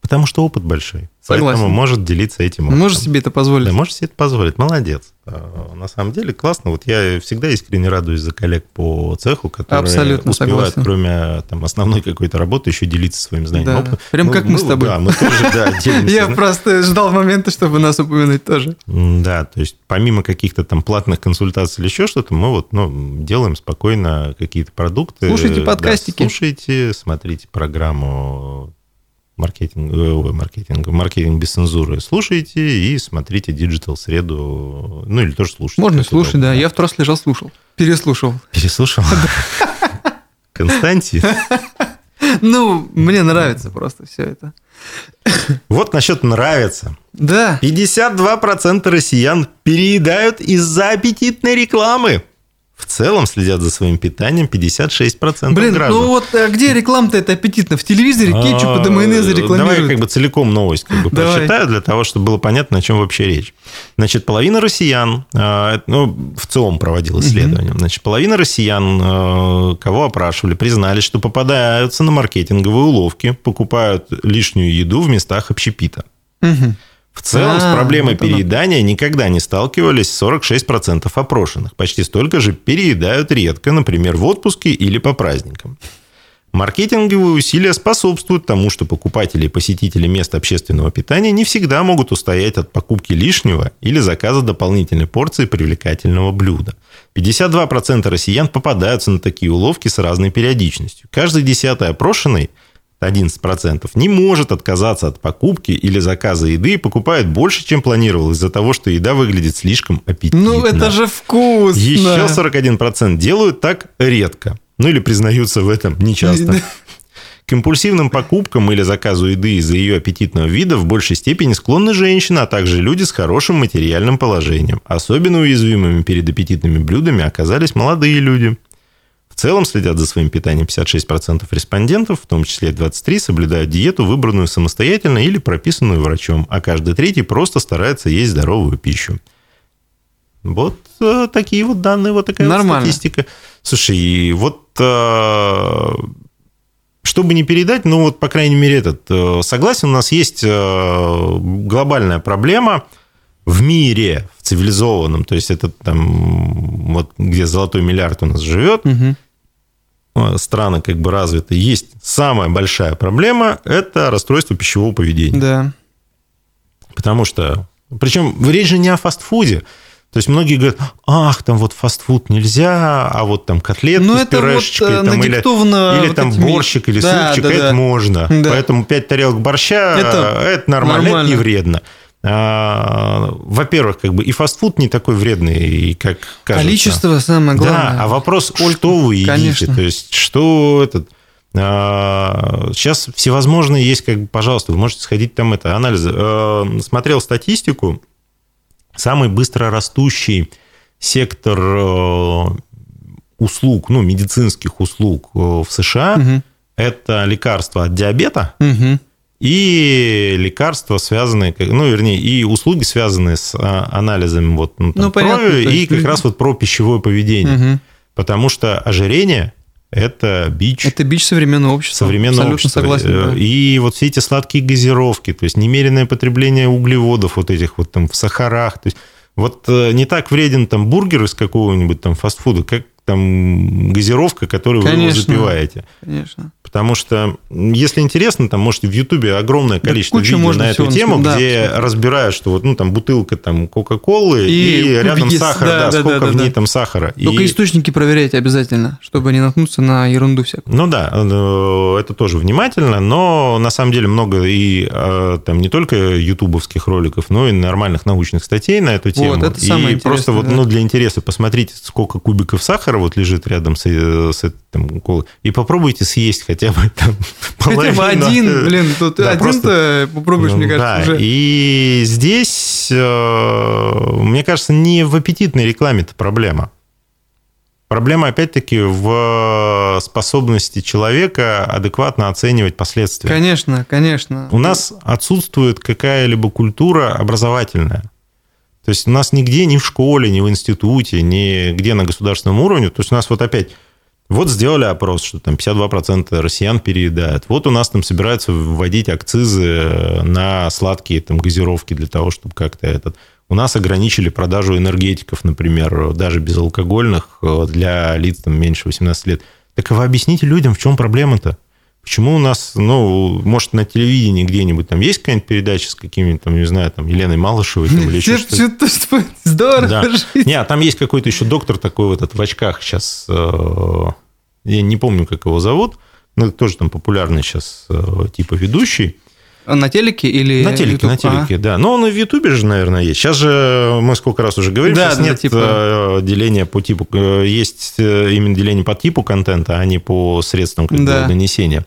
Потому что опыт большой. Согласен. Поэтому может делиться этим опытом. Можешь себе это позволить? Да, можешь себе это позволить. Молодец. А, На самом деле классно. Вот я всегда искренне радуюсь за коллег по цеху, которые Абсолютно успевают, согласен. кроме там, основной какой-то работы, еще делиться своим знанием Да. Прям как мы с тобой. Да, мы тоже, да, делимся. Я просто ждал момента, чтобы нас упомянуть тоже. Да, то есть помимо каких-то там платных консультаций или еще что-то, мы вот ну, делаем спокойно какие-то продукты. Слушайте Да, подкастики. слушайте, смотрите программу маркетинг, э, ой, маркетинг, маркетинг без цензуры. Слушайте и смотрите digital среду. Ну, или тоже слушайте. Можно слушать, удобно. да. Я в трос лежал, слушал. Переслушал. Переслушал. Константин. Ну, мне нравится просто все это. Вот насчет нравится. Да. 52% россиян переедают из-за аппетитной рекламы. В целом следят за своим питанием 56% Блин, граждан. ну вот а где реклама-то это аппетитно? В телевизоре кетчупа да майонеза А, Давай рекламируют. как бы целиком новость как бы Давай. прочитаю, для того, чтобы было понятно, о чем вообще речь. Значит, половина россиян, э, ну, в целом проводил исследование, значит, половина россиян, э, кого опрашивали, признались, что попадаются на маркетинговые уловки, покупают лишнюю еду в местах общепита. Мгм. В целом, с А, проблемой вот оно. переедания никогда не сталкивались 46% опрошенных. Почти столько же переедают редко, например, в отпуске или по праздникам. Маркетинговые усилия способствуют тому, что покупатели и посетители мест общественного питания не всегда могут устоять от покупки лишнего или заказа дополнительной порции привлекательного блюда. 52% россиян попадаются на такие уловки с разной периодичностью. Каждый десятый опрошенный 11% не может отказаться от покупки или заказа еды и покупает больше, чем планировал, из-за того, что еда выглядит слишком аппетитно. Ну, это же вкусно. Еще 41% делают так редко. Ну, или признаются в этом нечасто. К импульсивным покупкам или заказу еды из-за ее аппетитного вида в большей степени склонны женщины, а также люди с хорошим материальным положением. Особенно уязвимыми перед аппетитными блюдами оказались молодые люди. В целом следят за своим питанием 56% респондентов, в том числе 23% соблюдают диету, выбранную самостоятельно или прописанную врачом, а каждый третий просто старается есть здоровую пищу. Вот э, такие вот данные, вот такая вот Нормально. статистика. Слушай, и вот э, чтобы не передать, ну вот, по крайней мере, этот, э, согласен, у нас есть э, глобальная проблема в мире, в цивилизованном, то есть это там, вот где золотой миллиард у нас живет, Мгм. Э, страны как бы развиты, есть самая большая проблема – это расстройство пищевого поведения. Да. Потому что, причем речь же не о фастфуде. То есть многие говорят, ах, там вот фастфуд нельзя, а вот там котлетки Ну, с это вот, пюрешечкой, э, там, или, или вот там этими- борщик, или Да, супчик, да, это да. можно. Да. Поэтому 5 тарелок борща, Это это, нормально, это нормально. не вредно. А, Во-первых, как бы и фастфуд не такой вредный, как кажется. Количество самое главное. Да, а вопрос, что вы едите, Конечно. то есть что этот... а, Сейчас всевозможные есть, как бы, пожалуйста, вы можете сходить там это, анализы. Э, Смотрел статистику, самый быстро растущий сектор э, услуг, ну, медицинских услуг э, в США, Мгм. это лекарства от диабета Мгм. И лекарства, связанные, ну, вернее, и услуги, связанные с а, анализами вот, ну, там, Ну, понятно, крови, и как люди- раз вот про пищевое поведение. Мгм. Потому что ожирение – это бич Это бич современного общества. современного Абсолютно общества. согласен. Да. И вот все эти сладкие газировки, то есть немеренное потребление углеводов вот этих вот там в сахарах. То есть вот э, не так вреден там бургер из какого-нибудь там фастфуда, как там газировка, которую вы его Конечно. запиваете. Конечно. Потому что, если интересно, там можете в Ютубе огромное Да количество куча видео можно на эту тему. Да, где абсолютно. разбирают, что вот, ну, там бутылка там Кока-Колы И и, рядом с- сахар, да, да, да, сколько да, в да, ней да. там сахара. Только И- источники проверяйте обязательно, чтобы не наткнуться на ерунду всякую. Ну да, э, это тоже внимательно, но на самом деле много и э, там не только ютубовских роликов, но и нормальных научных статей на эту тему. это самое и просто вот да. ну, для интереса посмотрите, сколько кубиков сахара вот лежит рядом с, э, с этим колой, и попробуйте съесть хотя бы там Хотя бы один, блин, тут Да, один-то попробуешь, мне Ну, кажется, да, уже. и здесь, э, мне кажется, не в аппетитной рекламе-то проблема. Проблема, опять-таки, в способности человека адекватно оценивать последствия. Конечно, конечно. У нас отсутствует какая-либо культура образовательная. То есть у нас нигде, ни в школе, ни в институте, ни где на государственном уровне. То есть у нас вот опять, вот сделали опрос, что там 52% россиян переедают. Вот у нас там собираются вводить акцизы на сладкие там газировки для того, чтобы как-то этот... У нас ограничили продажу энергетиков, например, даже безалкогольных э, для лиц там меньше 18 лет. Так вы объясните людям, в чем проблема-то? Почему у нас, ну, может, на телевидении где-нибудь там есть какая-нибудь передача с какими-то, там, не знаю, там, Еленой Малышевой там, или что-то? что Здорово Да. Не, а там есть какой-то еще доктор такой вот этот в очках сейчас, э, я не помню, как его зовут, но тоже там популярный сейчас э, типа ведущий. А На телеке или На телеке, YouTube? на телеке, да. Но он и в Ютубе же, наверное, есть. Сейчас же мы сколько раз уже говорим, Да, сейчас да, нет типа- э, деления по типу. э, Есть э, именно деление по типу контента, а не по средствам Да. донесения.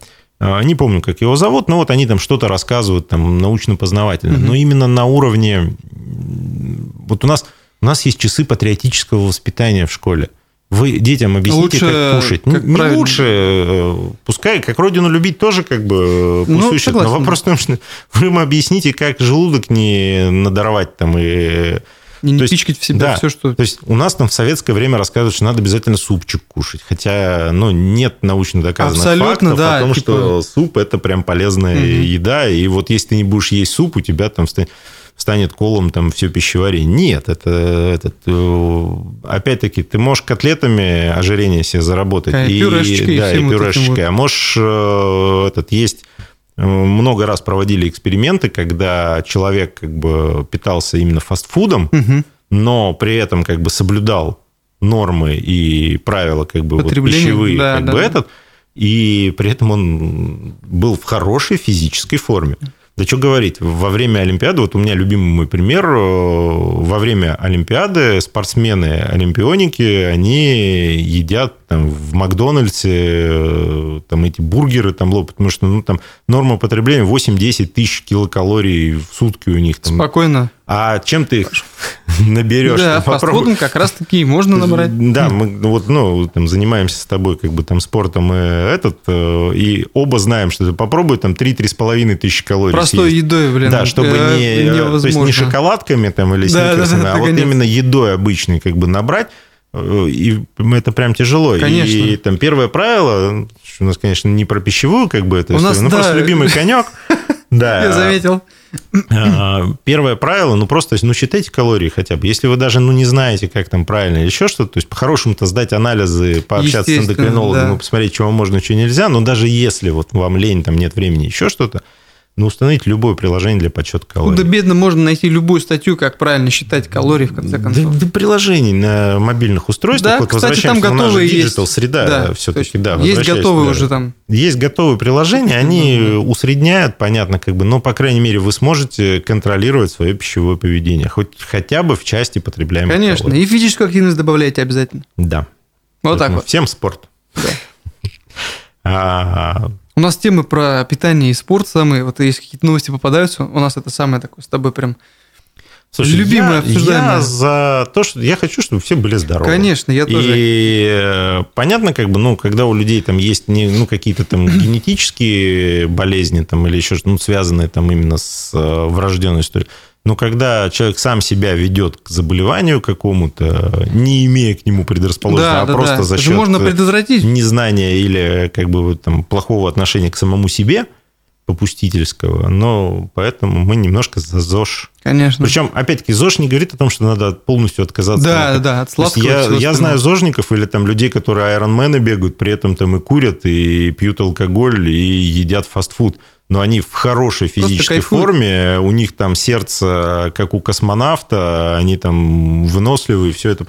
Не помню, как его зовут, но вот они там что-то рассказывают там научно-познавательно. Но именно на уровне... Вот у нас, у нас есть часы патриотического воспитания в школе. Вы детям объясните, Лучше, как кушать. как не правильно. лучше, э, пускай, как родину любить тоже как бы э, Ну, пусть учат. Но вопрос в том, что вы им объясните, как желудок не надорвать там и... Не, не То есть, пичкать в себя да, все, что... То есть у нас там в советское время рассказывают, что надо обязательно супчик кушать. Хотя, ну, нет научно доказанных Абсолютно, фактов да, о том, типа- что суп – это прям полезная Мгм. еда. И вот если ты не будешь есть суп, у тебя там ста- станет колом там все пищеварение. Нет, это, этот, э, опять-таки, ты можешь котлетами ожирение себе заработать. Конечно, и, пюрешечкой и да, и вот этим пюрешечкой. А можешь э, этот, есть э, много раз проводили эксперименты, когда человек как бы питался именно фастфудом, Мгм. но при этом как бы соблюдал нормы и правила как бы вот пищевые, да, как да, бы да. этот, и при этом он был в хорошей физической форме. Да что говорить, во время Олимпиады, вот у меня любимый мой пример, э, во время Олимпиады спортсмены-олимпионики, они едят там, в Макдональдсе э, там эти бургеры там лопают, потому что ну, там норма потребления 8-10 тысяч килокалорий в сутки у них. Там. Спокойно. А чем ты их наберешь? Да, фастфудом как раз-таки можно набрать. Да, мы вот, ну, там, занимаемся с тобой как бы там спортом и этот, э, и оба знаем, что ты попробуй там 3-3,5 тысячи калорий Простой съесть. едой, блин. Да, чтобы э, не, э, то есть невозможно. не шоколадками там или Да, да, сникерсами, да, а вот именно едой обычной как бы набрать, и это прям тяжело. Конечно. И там первое правило, у нас, конечно, не про пищевую как бы это У нас, но да. просто любимый конек. Да. Я заметил. А, Первое правило, ну просто, ну считайте калории хотя бы. Если вы даже, ну не знаете, как там правильно или еще что-то, то есть по-хорошему-то сдать анализы, пообщаться с эндокринологом да. и посмотреть, чего можно, чего нельзя, но даже если вот вам лень, там нет времени, еще что-то, Ну, установить любое приложение для подсчета калорий. Ну, да бедно можно найти любую статью, как правильно считать калории, в конце концов. Да, да приложений на мобильных устройствах. Да, вот кстати, там готовые есть. digital среда Да, все-таки, да. есть готовые туда. уже там. Есть готовые приложения, они усредняют, понятно, как бы, но, по крайней мере, вы сможете контролировать свое пищевое поведение, хоть хотя бы в части потребления. Конечно, и физическую активность добавляйте обязательно. Да. Вот так Поэтому вот. Всем спорт. А, У нас темы про питание и спорт самые, вот если какие-то новости попадаются, у нас это самое такое с тобой прям... слушай, Любимое, я, обсуждаемое. я за то, что я хочу, чтобы все были здоровы. Конечно, я тоже. И э, понятно, как бы, ну, когда у людей там есть не, ну, какие-то там генетические болезни там, или еще что-то, ну, связанные там именно с э, врожденной историей, но когда человек сам себя ведет к заболеванию какому-то, не имея к нему предрасположенности, Да, а да, просто да. за счет можно предотвратить. незнания или как бы там плохого отношения к самому себе, попустительского, но поэтому мы немножко за ЗОЖ. Конечно. Причем, опять-таки, ЗОЖ не говорит о том, что надо полностью отказаться. Да, от- да, от сладкого. я, я знаю зожников или там людей, которые айронмены бегают, при этом там и курят, и пьют алкоголь, и едят фастфуд. Но они в хорошей физической форме, у них там сердце, как у космонавта, они там выносливые, все это.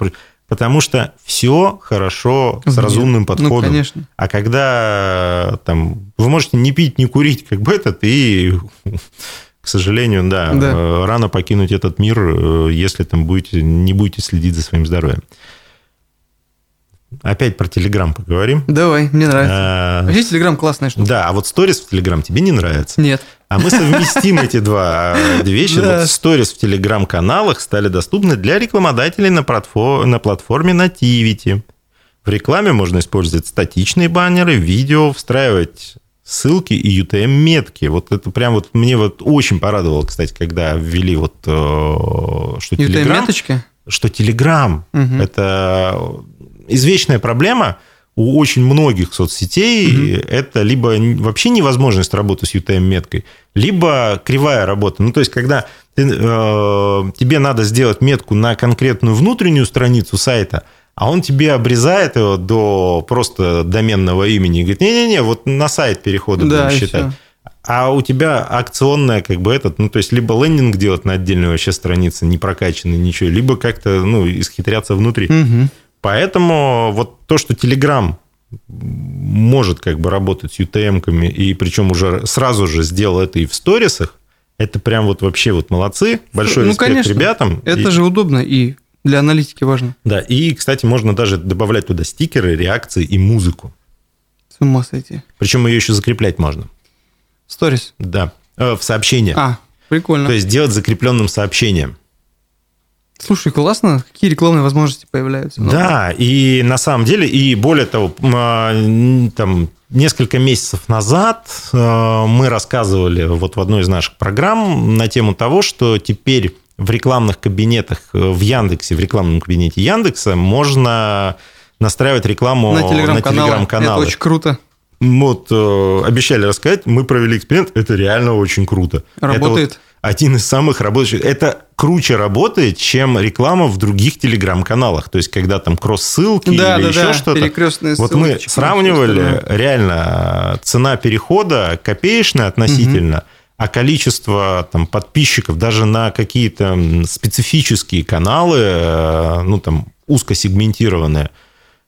Потому что все хорошо с разумным Ну, подходом. конечно. А когда там вы можете не пить, не курить, как бы этот, и, к сожалению, да, Да. э, рано покинуть этот мир, э, если там будете, не будете следить за своим здоровьем. Опять про Телеграм поговорим. Давай, мне нравится. А, Вообще Телеграм классная штука. Да, а вот сторис в Телеграм тебе не нравится. Нет. А мы совместим эти два две вещи. Вот сторис в Телеграм-каналах стали доступны для рекламодателей на, платфо- на платформе Nativity. В рекламе можно использовать статичные баннеры, видео, встраивать ссылки и UTM-метки. Вот это прям вот мне вот очень порадовало, кстати, когда ввели вот, э, что И у тебя Телеграм меточки? что Telegram это извечная проблема у очень многих соцсетей. Это либо вообще невозможность работы с UTM-меткой, либо кривая работа. Ну, то есть, когда ты, э, тебе надо сделать метку на конкретную внутреннюю страницу сайта, а он тебе обрезает его до просто доменного имени и говорит, не-не-не, вот на сайт перехода Да, будем считать. всё. А у тебя акционная, как бы этот, ну, то есть, либо лендинг делать на отдельной вообще странице, не прокачанный, ничего, либо как-то, ну, исхитряться внутри. Мгм. Поэтому вот то, что Telegram может как бы работать с UTM-ками, и причем уже сразу же сделал это и в сторисах, это прям вот вообще вот молодцы. Большой Ну, респект конечно. ребятам. Это И- же удобно и для аналитики важно. Да, и, кстати, можно даже добавлять туда стикеры, реакции и музыку. С ума сойти. Причем ее еще закреплять можно. Сторис. Да, Э, в сообщениях. А, прикольно. То есть делать закрепленным сообщением. Слушай, классно. Какие рекламные возможности появляются. Ну, Да, и на самом деле, и более того, а, там несколько месяцев назад э, мы рассказывали вот в одной из наших программ на тему того, что теперь в рекламных кабинетах э, в Яндексе, в рекламном кабинете Яндекса можно настраивать рекламу На телеграм-каналы. Это очень круто. Вот э, обещали рассказать, мы провели эксперимент, это реально очень круто. Это вот Работает. Один из самых работающих. Это круче работает, чем реклама в других телеграм-каналах. То есть, когда там кросс-ссылки Да, или да, еще да. что-то. Перекрестные Вот мы сравнивали, реально, цена перехода копеечная относительно, а количество там, подписчиков даже на какие-то специфические каналы, э, ну, там, узкосегментированные,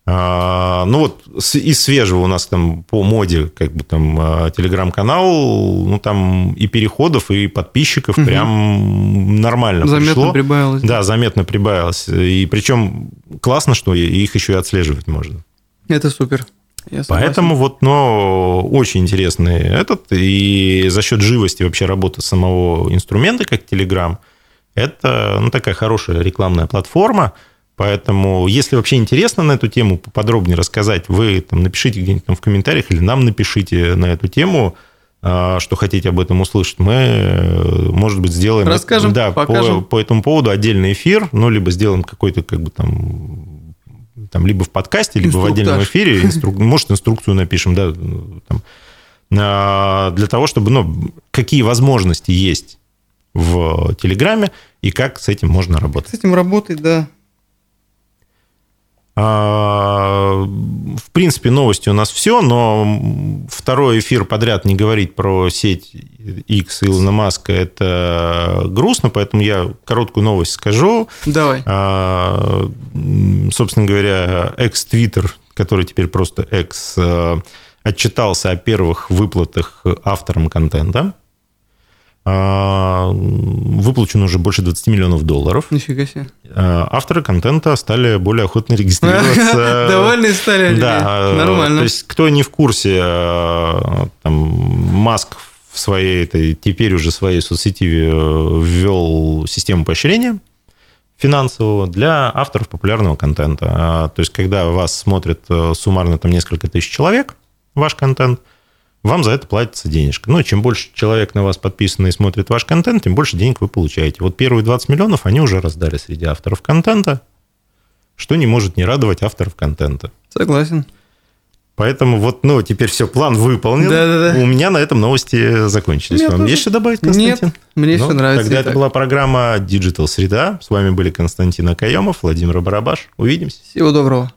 Ну вот из свежего у нас там по моде как бы там а, телеграм-канал, ну там и переходов, и подписчиков Мгм. прям нормально Заметно пришло. прибавилось. Да, заметно прибавилось. И причем классно, что их еще и отслеживать можно. Это супер. Поэтому вот, но очень интересный этот, и за счет живости вообще работы самого инструмента, как Telegram, это ну, такая хорошая рекламная платформа. Поэтому, если вообще интересно на эту тему поподробнее рассказать, вы там напишите где-нибудь там в комментариях или нам напишите на эту тему, а, что хотите об этом услышать. Мы, э, может быть, сделаем... Расскажем, да, по, покажем. по этому поводу отдельный эфир, ну, либо сделаем какой-то как бы там там либо в подкасте, либо в отдельном Инструктаж. эфире, инстру- может, инструкцию напишем, да, там, а, для того, чтобы, ну, какие возможности есть в Телеграме и как с этим можно работать. С этим работать, да. А, в принципе, новости у нас все, но второй эфир подряд не говорить про сеть X Илона Маска – это грустно, поэтому я короткую новость скажу. Давай. А, собственно говоря, экс-твиттер, который теперь просто экс, а, отчитался о первых выплатах авторам контента. А, выплачено уже больше 20 миллионов долларов. Нифига себе. А, авторы контента стали более охотно регистрироваться. Довольные стали. Да, нормально. То есть, кто не в курсе, а, там, Маск в своей этой, теперь уже своей соцсети э, ввел систему поощрения финансового для авторов популярного контента. То есть, когда вас смотрит э, суммарно там несколько тысяч человек, ваш контент – вам за это платится денежка. Ну, чем больше человек на вас подписано и смотрит ваш контент, тем больше денег вы получаете. Вот первые 20 миллионов они уже раздали среди авторов контента, что не может не радовать авторов контента. Согласен. Поэтому вот, ну, теперь все, план выполнен. Да-да-да. У меня на этом новости закончились. Мне Вам тоже. есть что добавить, Константин? Нет, мне Ну, все нравится. Тогда это так. была программа Digital Среда. С вами были Константин Акаемов, Владимир Барабаш. Увидимся. Всего доброго.